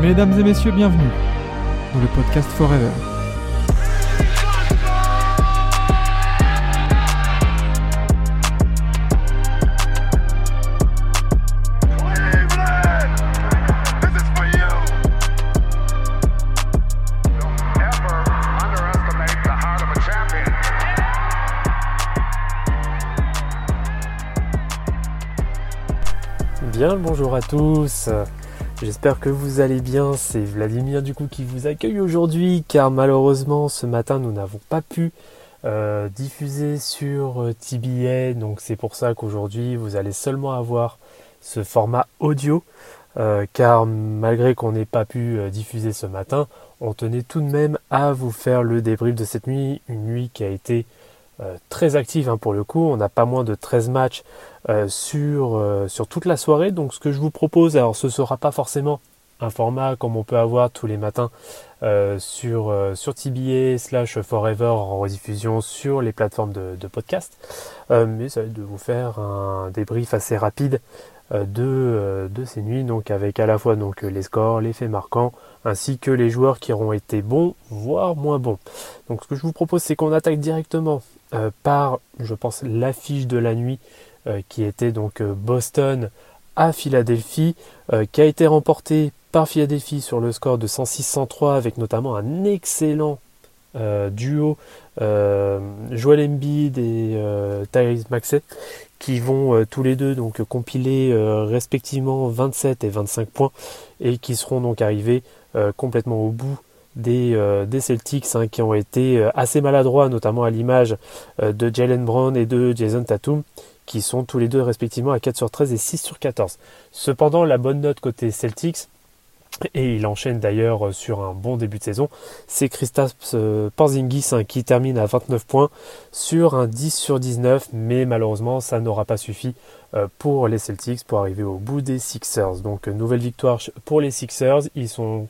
Mesdames et messieurs, bienvenue dans le podcast Forever. Bien le bonjour à tous, j'espère que vous allez bien, c'est Vladimir du coup qui vous accueille aujourd'hui car malheureusement ce matin nous n'avons pas pu euh, diffuser sur euh, TBA donc c'est pour ça qu'aujourd'hui vous allez seulement avoir ce format audio euh, car malgré qu'on n'ait pas pu diffuser ce matin on tenait tout de même à vous faire le débrief de cette nuit, une nuit qui a été euh, très active hein, pour le coup, on n'a pas moins de 13 matchs euh, sur, euh, sur toute la soirée. Donc ce que je vous propose, alors ce sera pas forcément un format comme on peut avoir tous les matins sur, sur TBA slash Forever en rediffusion sur les plateformes de, de podcast, mais ça va être de vous faire un débrief assez rapide de, de ces nuits, donc avec à la fois donc les scores, les faits marquants, ainsi que les joueurs qui auront été bons, voire moins bons. Donc ce que je vous propose, c'est qu'on attaque directement euh, par, je pense, l'affiche de la nuit euh, qui était donc euh, Boston à Philadelphie, qui a été remportée par Philadelphie sur le score de 106-103 avec notamment un excellent duo Joel Embiid et Tyrese Maxey qui vont tous les deux donc compiler respectivement 27 et 25 points et qui seront donc arrivés complètement au bout des, euh, des Celtics hein, qui ont été euh, assez maladroits, notamment à l'image euh, de Jalen Brown et de Jason Tatum, qui sont tous les deux respectivement à 4 sur 13 et 6 sur 14. Cependant, la bonne note côté Celtics, et il enchaîne d'ailleurs sur un bon début de saison, c'est euh, Porzingis hein, qui termine à 29 points sur un 10 sur 19, mais malheureusement ça n'aura pas suffi pour les Celtics pour arriver au bout des Sixers. Donc nouvelle victoire pour les Sixers, ils sont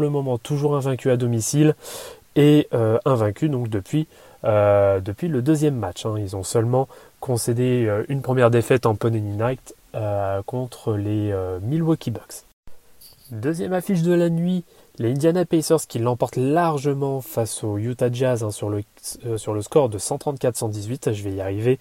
le moment toujours invaincus à domicile et euh, invaincus donc depuis, euh, depuis le deuxième match. hein. Ils ont seulement concédé euh, une première défaite en Pony Night contre les Milwaukee Bucks. Deuxième affiche de la nuit, les Indiana Pacers qui l'emportent largement face au Utah Jazz hein, sur, le, euh, sur le score de 134-118, je vais y arriver.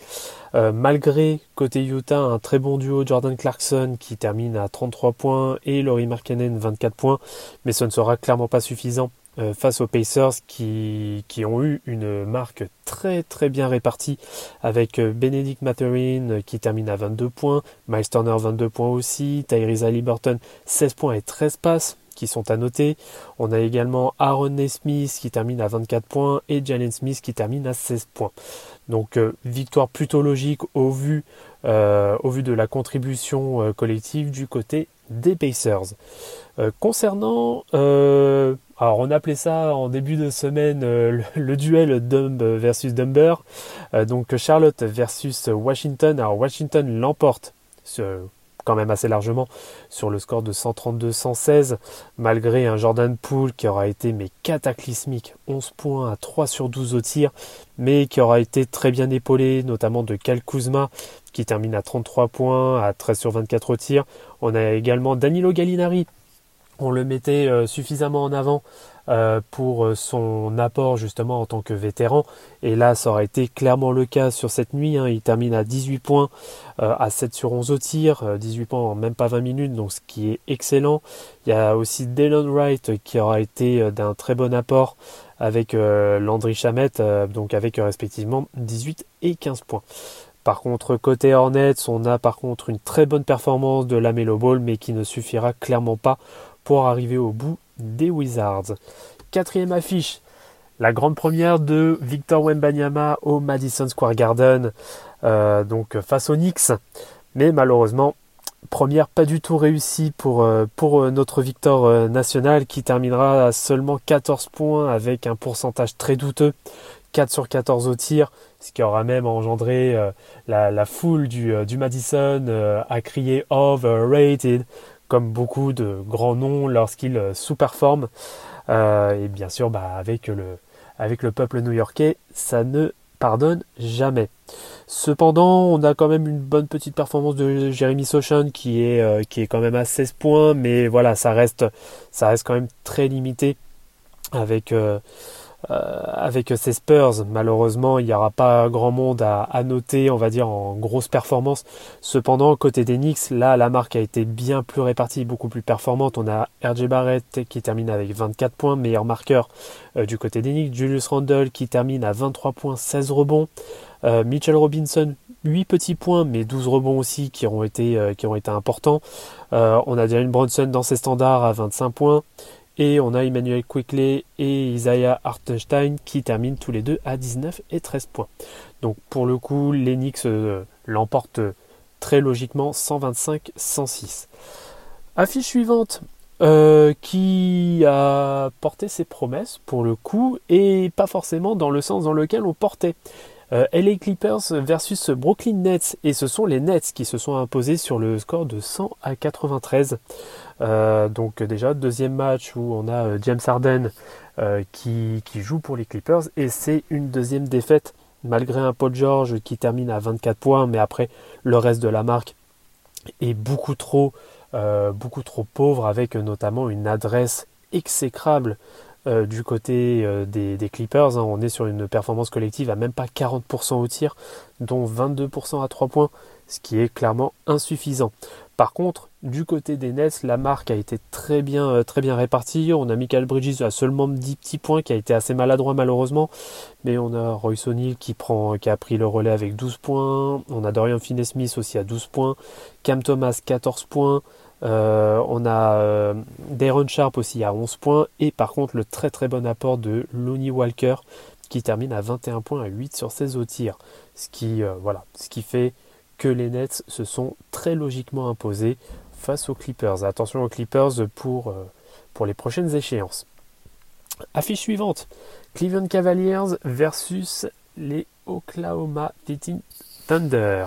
Euh, malgré côté Utah un très bon duo Jordan Clarkson qui termine à 33 points et Laurie Markkanen 24 points, mais ce ne sera clairement pas suffisant euh, face aux Pacers qui, qui ont eu une marque très très bien répartie avec Benedict Mathurin qui termine à 22 points, Miles Turner 22 points aussi, Tyrese Haliburton 16 points et 13 passes qui sont à noter. On a également Aaron Nesmith qui termine à 24 points et Jalen Smith qui termine à 16 points. Donc euh, victoire plutôt logique au vu, euh, au vu de la contribution euh, collective du côté des Pacers. Concernant, alors on appelait ça en début de semaine le, le duel Dumb versus Dumber, donc Charlotte versus Washington. Alors Washington l'emporte quand même assez largement sur le score de 132-116, malgré un Jordan Poole qui aura été mais cataclysmique, 11 points à 3 sur 12 au tir, mais qui aura été très bien épaulé, notamment de Cal Kuzma, qui termine à 33 points, à 13 sur 24 au tir. On a également Danilo Gallinari, on le mettait euh, suffisamment en avant euh, pour euh, son apport justement en tant que vétéran. Et là, ça aurait été clairement le cas sur cette nuit. hein. Il termine à 18 points, à 7 sur 11 au tir, euh, 18 points en même pas 20 minutes, donc ce qui est excellent. Il y a aussi Dylan Wright qui aura été d'un très bon apport avec Landry Chamette, donc avec respectivement 18 et 15 points. Par contre, côté Hornets, on a par contre une très bonne performance de la Melo Ball, mais qui ne suffira clairement pas arriver au bout des Wizards. Quatrième affiche, la grande première de Victor Wembanyama au Madison Square Garden, euh, donc face aux Knicks. Mais malheureusement, première pas du tout réussie pour, euh, pour euh, notre Victor national qui terminera seulement 14 points avec un pourcentage très douteux. 4 sur 14 au tir, ce qui aura même engendré la, foule du, Madison à crier overrated, comme beaucoup de grands noms lorsqu'ils euh, sous-performent. Euh, et bien sûr, bah, avec, le, avec le peuple new-yorkais, ça ne pardonne jamais. Cependant, on a quand même une bonne petite performance de Jeremy Sochan qui est, euh, qui est quand même à 16 points, mais voilà, ça reste, ça reste quand même très limité avec, avec ces Spurs. Malheureusement, il n'y aura pas grand monde à, noter, on va dire, en grosse performance. Cependant, côté des Knicks, là, la marque a été bien plus répartie, beaucoup plus performante. On a RJ Barrett qui termine avec 24 points, meilleur marqueur du côté des Knicks. Julius Randle qui termine à 23 points, 16 rebonds. Euh, Mitchell Robinson, 8 petits points, mais 12 rebonds aussi qui ont été, euh, qui ont été importants. Euh, on a Jalen Bronson dans ses standards à 25 points. Et on a Emmanuel Quickley et Isaiah Hartenstein qui terminent tous les deux à 19 et 13 points. Donc pour le coup, l'Enix l'emporte très logiquement 125-106. Affiche suivante, qui a porté ses promesses pour le coup et pas forcément dans le sens dans lequel on portait. Euh, LA Clippers versus Brooklyn Nets et ce sont les Nets qui se sont imposés sur le score de 100 à 93. Euh, donc déjà deuxième match où on a euh, James Harden qui, joue pour les Clippers et c'est une deuxième défaite malgré un Paul George qui termine à 24 points mais après le reste de la marque est beaucoup trop pauvre avec notamment une adresse exécrable euh, du côté euh, des, Clippers. Hein. on est sur une performance collective à même pas 40% au tir, dont 22% à 3 points, ce qui est clairement insuffisant. Par contre, du côté des Nets, la marque a été très bien, euh, très bien répartie. On a Michael Bridges à seulement 10 petits points, qui a été assez maladroit malheureusement. Mais on a Royce O'Neill qui, prend, qui a pris le relais avec 12 points. On a Dorian Finney-Smith aussi à 12 points. Cam Thomas 14 points. Euh, on a euh, Sharp aussi à 11 points. Et par contre, le très très bon apport de Lonnie Walker qui termine à 21 points à 8 sur 16 au tir. Ce qui, euh, ce qui fait que les Nets se sont très logiquement imposés face aux Clippers. Attention aux Clippers pour, pour les prochaines échéances. Affiche suivante Cleveland Cavaliers versus les Oklahoma Thunder.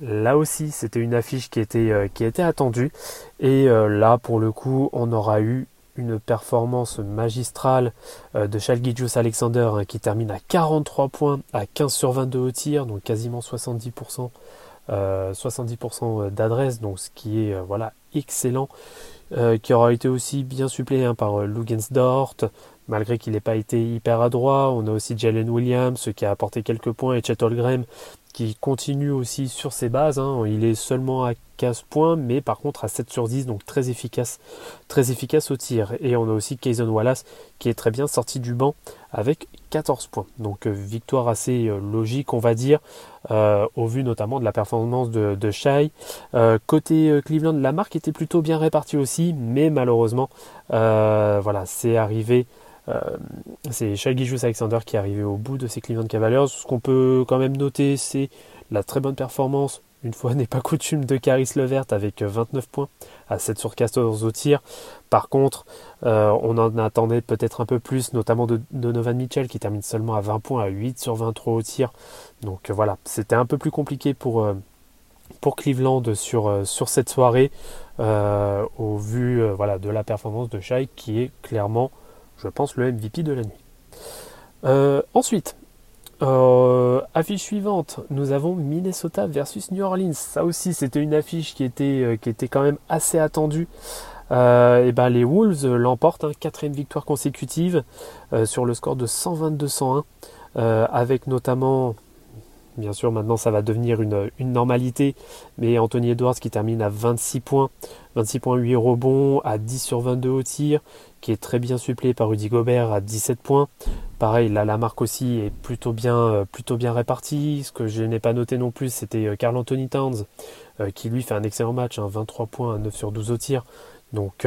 Là aussi, c'était une affiche qui était, euh, attendue. Et euh, là, pour le coup, on aura eu une performance magistrale euh, de Chalgijus Alexander hein, qui termine à 43 points, à 15 sur 22 au tir, donc quasiment 70%, 70% d'adresse, donc ce qui est voilà excellent. qui aura été aussi bien suppléé hein, par Lugensdort, malgré qu'il n'ait pas été hyper adroit. On a aussi Jalen Williams qui a apporté quelques points et Chet Holmgren qui continue aussi sur ses bases. Hein. Il est seulement à 15 points, mais par contre à 7 sur 10, donc très efficace, très efficace au tir. Et on a aussi Kayson Wallace qui est très bien sorti du banc avec 14 points. Donc euh, victoire assez euh, logique, on va dire, euh, au vu notamment de la performance de, Shai. côté Cleveland, la marque était plutôt bien répartie aussi, mais malheureusement, voilà, c'est arrivé c'est Shalgijus Alexander qui est arrivé au bout de ses Cleveland Cavaliers. Ce qu'on peut quand même noter, c'est la très bonne performance, une fois n'est pas coutume, de Caris Levert avec 29 points à 7 sur 14 au tir. Par contre, euh, on en attendait peut-être un peu plus, notamment de Donovan Mitchell qui termine seulement à 20 points à 8 sur 23 au tir. Donc euh, voilà, c'était un peu plus compliqué pour, Cleveland sur, cette soirée au vu de la performance de Shai qui est clairement je pense, le MVP de la nuit. Euh, ensuite, euh, affiche suivante, nous avons Minnesota versus New Orleans. Ça aussi, c'était une affiche qui était, euh, qui était quand même assez attendue. et ben, les Wolves l'emportent, hein, quatrième victoire consécutive sur le score de 122-101, avec notamment Bien sûr, maintenant ça va devenir une, normalité, mais Anthony Edwards qui termine à 26 points, 26 points 8 rebonds, à 10 sur 22 au tir, qui est très bien suppléé par Rudy Gobert à 17 points. Pareil, là la marque aussi est plutôt bien, euh, répartie. Ce que je n'ai pas noté non plus, c'était euh, Carl Anthony Towns, euh, qui lui fait un excellent match, 23 hein, points, 9 sur 12 au tir. Donc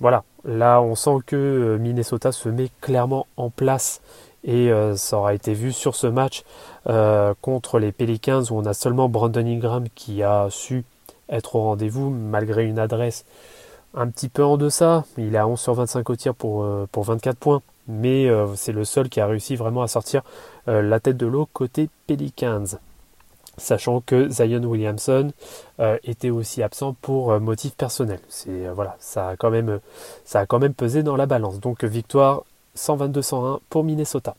voilà, là on sent que Minnesota se met clairement en place et euh, ça aura été vu sur ce match euh, contre les Pelicans où on a seulement Brandon Ingram qui a su être au rendez-vous malgré une adresse un petit peu en deçà. Il est à 11 sur 25 au tir pour, euh, pour 24 points. Mais c'est le seul qui a réussi vraiment à sortir la tête de l'eau côté Pelicans. Sachant que Zion Williamson était aussi absent pour motif personnel. Voilà, ça a quand même ça a quand même pesé dans la balance. Donc victoire 122-101 pour Minnesota.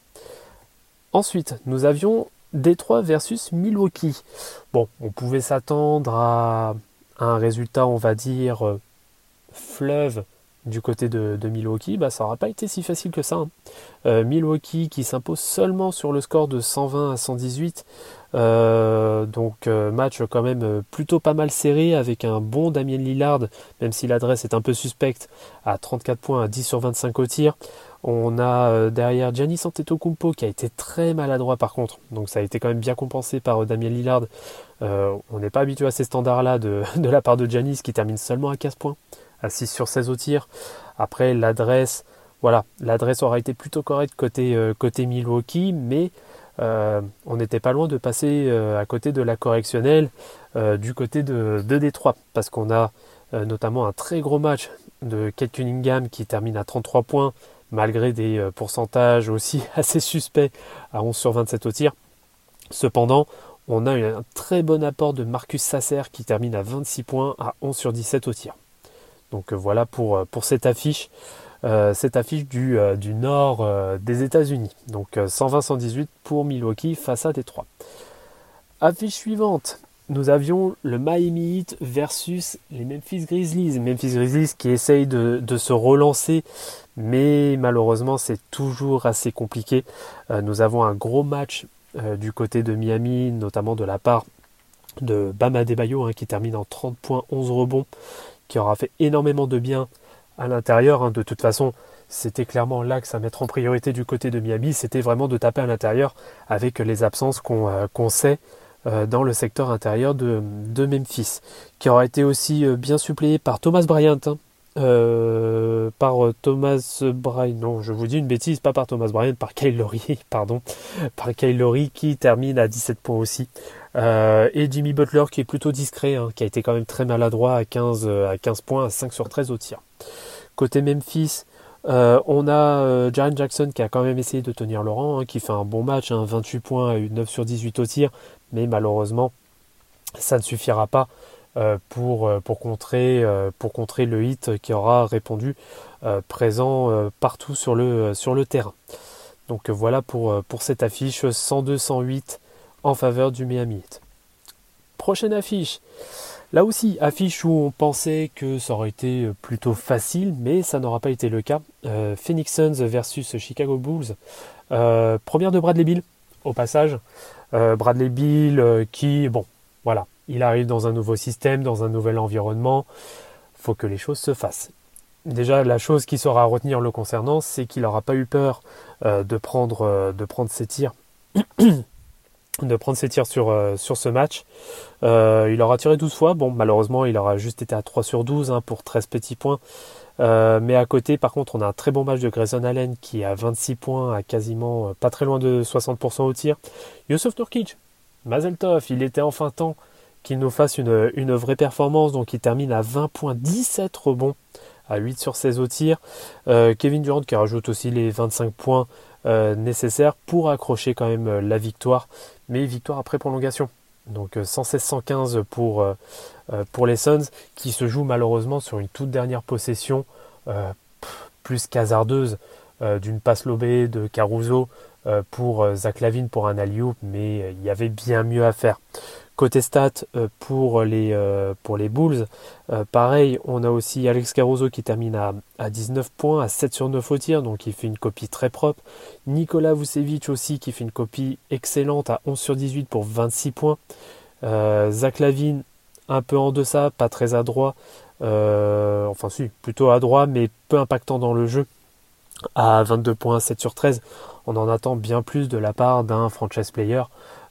Ensuite, nous avions Détroit versus Milwaukee. Bon, on pouvait s'attendre à un résultat, on va dire, euh, fleuve du côté de, Milwaukee. Bah, ça n'aura pas été si facile que ça. hein. Euh, Milwaukee qui s'impose seulement sur le score de 120 à 118. Euh, donc euh, match quand même plutôt pas mal serré avec un bon Damien Lillard, même si l'adresse est un peu suspecte, à 34 points à 10 sur 25 au tir. On a derrière Giannis Antetokounmpo qui a été très maladroit par contre, donc ça a été quand même bien compensé par Damien Lillard. On n'est pas habitué à ces standards-là de, de la part de Giannis qui termine seulement à 15 points, à 6 sur 16 au tir. Après l'adresse, voilà, l'adresse aura été plutôt correcte côté, euh, Milwaukee, mais euh, on n'était pas loin de passer euh, à côté de la correctionnelle du côté de, de Détroit, parce qu'on a notamment un très gros match de Kate Cunningham qui termine à 33 points, malgré des pourcentages aussi assez suspects à 11 sur 27 au tir. Cependant, on a eu un très bon apport de Marcus Sasser qui termine à 26 points à 11 sur 17 au tir. Donc euh, voilà pour, euh, pour cette affiche. Euh, cette affiche du, nord des États-Unis. Donc euh, 120-118 pour Milwaukee face à Détroit. Affiche suivante, nous avions le Miami Heat versus les Memphis Grizzlies. Memphis Grizzlies qui essayent de, se relancer, mais malheureusement c'est toujours assez compliqué. Nous avons un gros match du côté de Miami, notamment de la part de Bam Adebayo hein, qui termine en 30 points, 11 rebonds, qui aura fait énormément de bien à l'intérieur. hein. De toute façon, c'était clairement l'axe à mettre en priorité du côté de Miami, c'était vraiment de taper à l'intérieur avec les absences qu'on euh, sait euh, dans le secteur intérieur de, Memphis, qui aura été aussi euh, bien suppléé par Thomas Bryant. hein. Par Thomas Bryant, non, je vous dis une bêtise, pas par Thomas Bryant, par Kyle Lowry, pardon, par Kyle Lowry qui termine à 17 points aussi. Euh, et Jimmy Butler qui est plutôt discret, hein, qui a été quand même très maladroit à 15, euh, à 15 points, à 5 sur 13 au tir. Côté Memphis, euh, on a Jaren Jackson qui a quand même essayé de tenir rang, hein, qui fait un bon match, hein, 28 points, à 9 sur 18 au tir, mais malheureusement, ça ne suffira pas pour, contrer, le hit qui aura répondu présent partout sur le, terrain. Donc voilà pour, pour cette affiche 102-108 en faveur du Miami. Prochaine affiche. Là aussi, affiche où on pensait que ça aurait été plutôt facile, mais ça n'aura pas été le cas. Euh, Phoenix Suns versus Chicago Bulls. Euh, première de Bradley Bill, au passage. Euh, Bradley Bill qui, bon, voilà, il arrive dans un nouveau système, dans un nouvel environnement. faut que les choses se fassent. Déjà, la chose qui sera à retenir le concernant, c'est qu'il n'aura pas eu peur de, prendre, de prendre ses tirs. de prendre ses tirs sur, euh, ce match. Euh, il aura tiré 12 fois. Bon, malheureusement, il aura juste été à 3 sur 12 hein, pour 13 petits points. Euh, mais à côté, par contre, on a un très bon match de Grayson Allen qui est à 26 points, à quasiment pas très loin de 60% au tir. Yusuf Nurkic, Mazel Tov, il était enfin temps qu'il nous fasse une, vraie performance. Donc il termine à 20 points, 17 rebonds, à 8 sur 16 au tir. Kevin Durant qui rajoute aussi les 25 points nécessaires pour accrocher quand même la victoire. Mais victoire après prolongation. Donc euh, 116-115 pour, euh, euh, pour les Suns qui se jouent malheureusement sur une toute dernière possession euh, plus qu'hasardeuse euh, d'une passe lobée de Caruso euh, pour euh, Zach Lavine pour un alley mais euh, il y avait bien mieux à faire. Côté stats euh, pour les, euh, pour les Bulls, euh, pareil, on a aussi Alex Caruso qui termine à, à 19 points, à 7 sur 9 au tir, donc il fait une copie très propre. Nicolas Vucevic aussi qui fait une copie excellente à 11 sur 18 pour 26 points. Zach Lavine un peu en deçà, pas très adroit, euh, enfin si, plutôt adroit, mais peu impactant dans le jeu, à 22 points, 7 sur 13. On en attend bien plus de la part d'un franchise player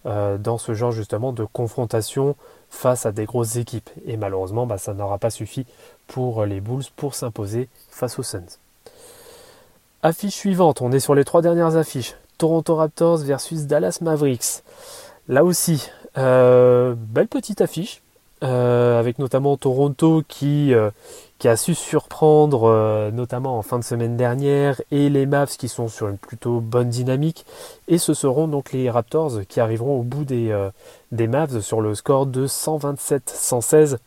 euh, dans ce genre justement de confrontation face à des grosses équipes. Et malheureusement, bah, ça n'aura pas suffi pour les Bulls pour s'imposer face aux Suns. Affiche suivante, on est sur les trois dernières affiches. Toronto Raptors versus Dallas Mavericks. Là aussi, euh, belle petite affiche, euh, avec notamment Toronto qui, euh, qui a su surprendre, euh, notamment en fin de semaine dernière, et les Mavs qui sont sur une plutôt bonne dynamique. Et ce seront donc les Raptors qui arriveront au bout des, euh, Mavs sur le score de 127-116,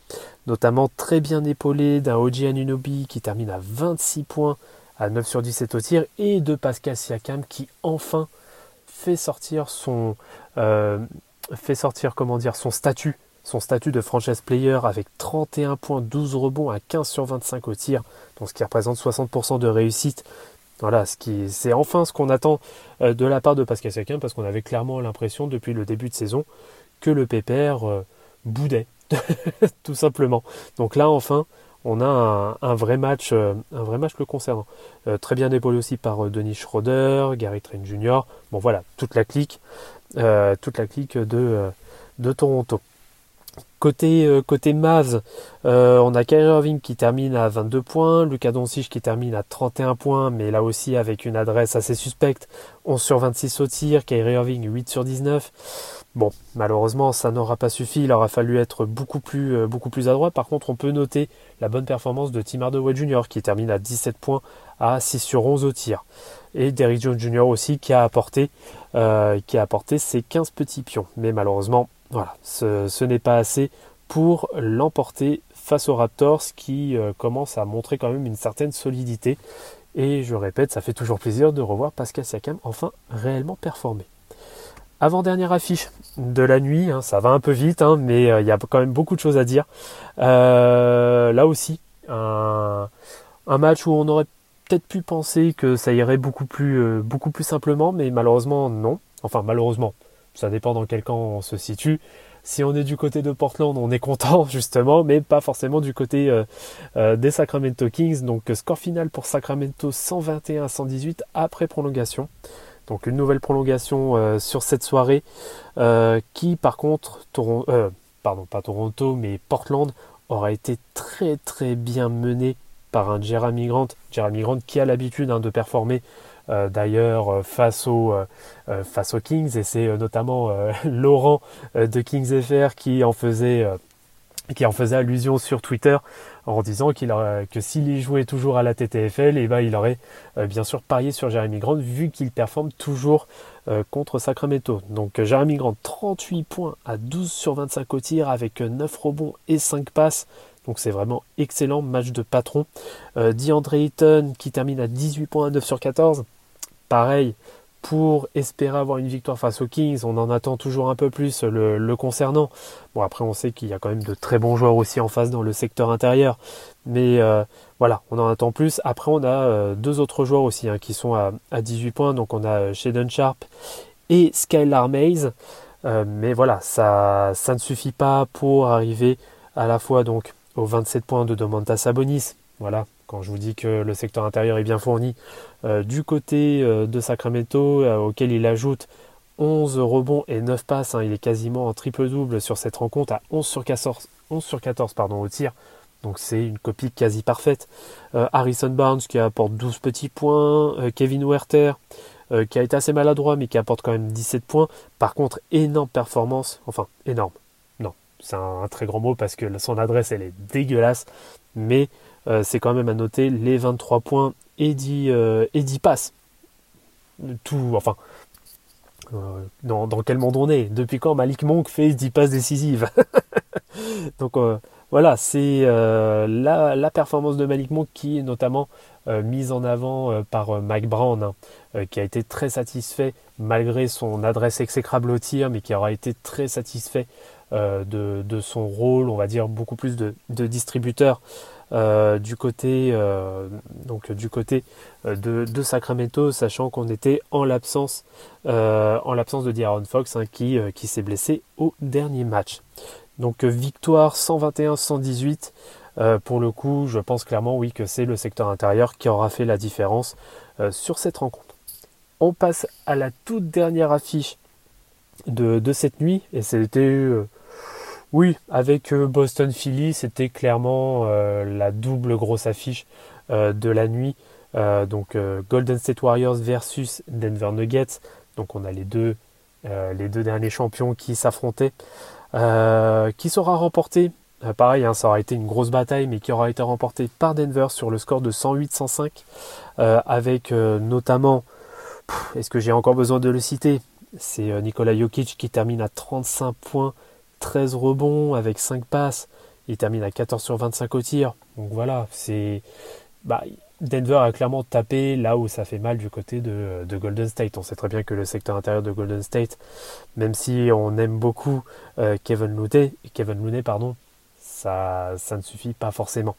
notamment très bien épaulé d'un OG Anunobi qui termine à 26 points à 9 sur 17 au tir, et de Pascal Siakam qui enfin fait sortir euh, fait sortir comment dire son statut, son statut de franchise player avec 31 points, 12 rebonds à 15 sur 25 au tir, donc ce qui représente 60% de réussite. Voilà, c'est enfin ce qu'on attend euh, de la part de Pascal Siakam parce qu'on avait clairement l'impression depuis le début de saison que le pépère euh, boudait tout simplement. Donc là enfin, on a un, vrai match, euh, un vrai match le concernant. très bien épaulé aussi par Denis Schroeder, Gary Trent Jr. Bon voilà, toute la clique, toute la clique de Toronto. Côté, euh, Mavs, euh, on a Kyrie Irving qui termine à 22 points, Lucas Doncic qui termine à 31 points, mais là aussi avec une adresse assez suspecte, 11 sur 26 au tir, Kyrie Irving 8 sur 19. Bon, malheureusement, ça n'aura pas suffi, il aura fallu être beaucoup plus, euh, beaucoup plus adroit. Par contre, on peut noter la bonne performance de Tim Hardaway Jr. qui termine à 17 points à 6 sur 11 au tir. Et Derrick Jones Jr. aussi qui a apporté, qui a apporté ses 15 petits pions. Mais malheureusement, voilà, ce, n'est pas assez pour l'emporter face aux Raptors qui euh, commence à montrer quand même une certaine solidité. Et je répète, ça fait toujours plaisir de revoir Pascal Siakam enfin réellement performer. Avant-dernière affiche de la nuit, hein, ça va un peu vite, hein, mais euh, il y a quand même beaucoup de choses à dire. Euh, là aussi, un, match où on aurait peut-être pu penser que ça irait beaucoup plus simplement, mais malheureusement non. Enfin malheureusement, ça dépend dans quel camp on se situe. Si on est du côté de Portland, on est content justement, mais pas forcément du côté euh, euh, des Sacramento Kings. Donc score final pour Sacramento 121 à 118 après prolongation. Donc une nouvelle prolongation euh, sur cette soirée qui par contre, pardon pas Toronto mais Portland aura été très très bien menée par un Jeremy Grant. Jeremy Grant qui a l'habitude hein, de performer euh, d'ailleurs euh, face, aux, euh, face aux Kings et c'est notamment Laurent de Kings FR qui en faisait qui en faisait allusion sur Twitter en disant que s'il jouait toujours à la TTFL, et eh ben, il aurait bien sûr parié sur Jeremy Grant vu qu'il performe toujours contre Sacramento. Donc Jeremy Grant 38 points à 12 sur 25 au tir avec 9 rebonds et 5 passes. Donc c'est vraiment excellent match de patron. DeAndre Ayton qui termine à 18 points à 9 sur 14. Pareil, pour espérer avoir une victoire face aux Kings, on en attend toujours un peu plus le, concernant. Bon, après, on sait qu'il y a quand même de très bons joueurs aussi en face dans le secteur intérieur. Mais euh, voilà, on en attend plus. Après, on a euh, deux autres joueurs aussi hein, qui sont à, 18 points. Donc, on a euh, Shaden Sharp et Skylar Mays. mais voilà, ça, ça ne suffit pas pour arriver à la fois donc aux 27 points de Domantas Sabonis. Voilà, quand je vous dis que le secteur intérieur est bien fourni, euh, du côté euh, de Sacramento, euh, auquel il ajoute 11 rebonds et 9 passes, hein, il est quasiment en triple-double sur cette rencontre à 11 sur 14, 11 sur 14 pardon, au tir. Donc c'est une copie quasi parfaite. Harrison Barnes qui apporte 12 petits points. Kevin Werther qui a été assez maladroit mais qui apporte quand même 17 points. Par contre, énorme performance. Enfin, énorme. Non, c'est un, un, très grand mot parce que son adresse elle est dégueulasse. Mais c'est quand même à noter les 23 points et 10, euh, passes. Tout, enfin, euh, dans, quel monde on est Depuis quand Malik Monk fait 10 passes décisives Donc voilà, c'est la, performance de Malik Monk qui est notamment mise en avant par Mike Brown, hein, qui a été très satisfait malgré son adresse exécrable au tir, mais qui aura été très satisfait de, son rôle, on va dire beaucoup plus de distributeur euh, du côté, euh, donc, du côté euh, de, Sacramento, sachant qu'on était en l'absence, en l'absence de D'Aaron Fox hein, qui, qui s'est blessé au dernier match. Donc victoire 121-118. pour le coup, je pense clairement oui que c'est le secteur intérieur qui aura fait la différence sur cette rencontre. On passe à la toute dernière affiche de, de cette nuit et c'était oui, avec euh, Boston Philly, c'était clairement euh, la double grosse affiche euh, de la nuit. donc Golden State Warriors versus Denver Nuggets. Donc on a les deux, les deux derniers champions qui s'affrontaient. qui sera remporté? Pareil, hein, ça aura été une grosse bataille, mais qui aura été remporté par Denver sur le score de 108-105, avec notamment, est-ce que j'ai encore besoin de le citer? C'est Nikola Jokic qui termine à 35 points, 13 rebonds avec 5 passes. Il termine à 14 sur 25 au tir. Donc voilà, c'est. Bah, Denver a clairement tapé là où ça fait mal du côté de, de, Golden State. On sait très bien que le secteur intérieur de Golden State, même si on aime beaucoup euh, Kevin Looney, Kevin pardon, ça, ça ne suffit pas forcément.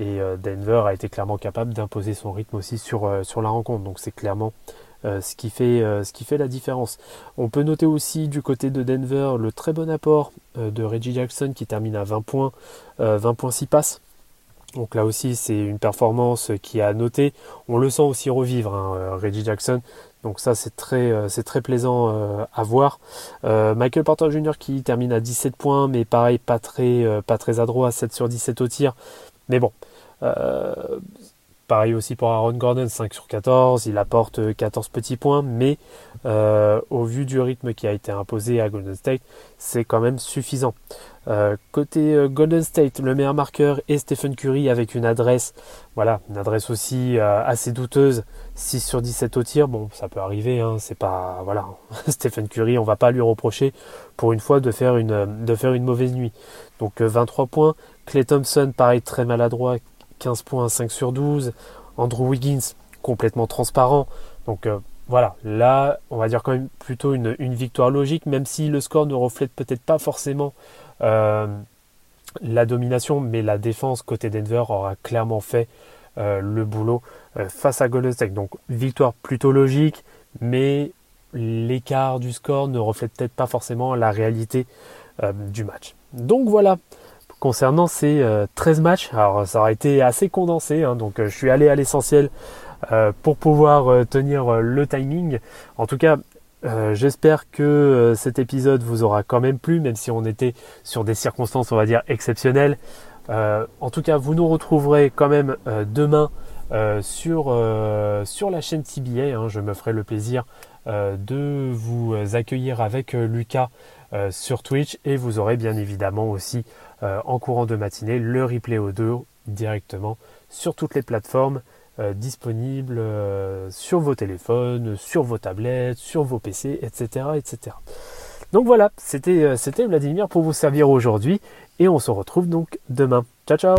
Et euh, Denver a été clairement capable d'imposer son rythme aussi sur, euh, sur la rencontre. Donc c'est clairement ce, qui fait, ce qui fait la différence. On peut noter aussi du côté de Denver le très bon apport de Reggie Jackson qui termine à 20 points, 20 points 6 passes. Donc là aussi, c'est une performance qui a noté. On le sent aussi revivre, hein, euh, Reggie Jackson. Donc ça, c'est très, euh, c'est très plaisant euh, à voir. Michael Porter Jr. qui termine à 17 points, mais pareil, pas très, pas très adroit, 7 sur 17 au tir. Mais bon, Pareil aussi pour Aaron Gordon, 5 sur 14, il apporte 14 petits points, mais au vu du rythme qui a été imposé à Golden State, c'est quand même suffisant. Euh, côté euh, Golden State, le meilleur marqueur est Stephen Curry avec une adresse, voilà, une adresse aussi euh, assez douteuse, 6 sur 17 au tir. Bon, ça peut arriver, hein, c'est pas, voilà, Stephen Curry, on va pas lui reprocher pour une fois de faire une, de faire une mauvaise nuit. Donc 23 points. Clay Thompson, pareil, très maladroit, 15 points, 5 sur 12. Andrew Wiggins, complètement transparent. Donc voilà, là, on va dire quand même plutôt une, victoire logique, même si le score ne reflète peut-être pas forcément euh, la domination, mais la défense côté Denver aura clairement fait euh, le boulot euh, face à Golden State. Donc victoire plutôt logique, mais l'écart du score ne reflète peut-être pas forcément la réalité du match. Donc voilà, concernant ces 13 matchs, alors ça aura été assez condensé, hein, donc je suis allé à l'essentiel pour pouvoir tenir le timing. En tout cas, euh, j'espère que euh, cet épisode vous aura quand même plu, même si on était sur des circonstances, on va dire, exceptionnelles. Euh, en tout cas, vous nous retrouverez quand même demain sur, sur la chaîne TBA. Hein. je me ferai le plaisir de vous accueillir avec Lucas sur Twitch et vous aurez bien évidemment aussi en courant de matinée le replay audio directement sur toutes les plateformes euh, disponible euh, sur vos téléphones, sur vos tablettes, sur vos PC, etc. etc. Donc voilà, euh, c'était Vladimir pour vous servir aujourd'hui et on se retrouve donc demain. Ciao ciao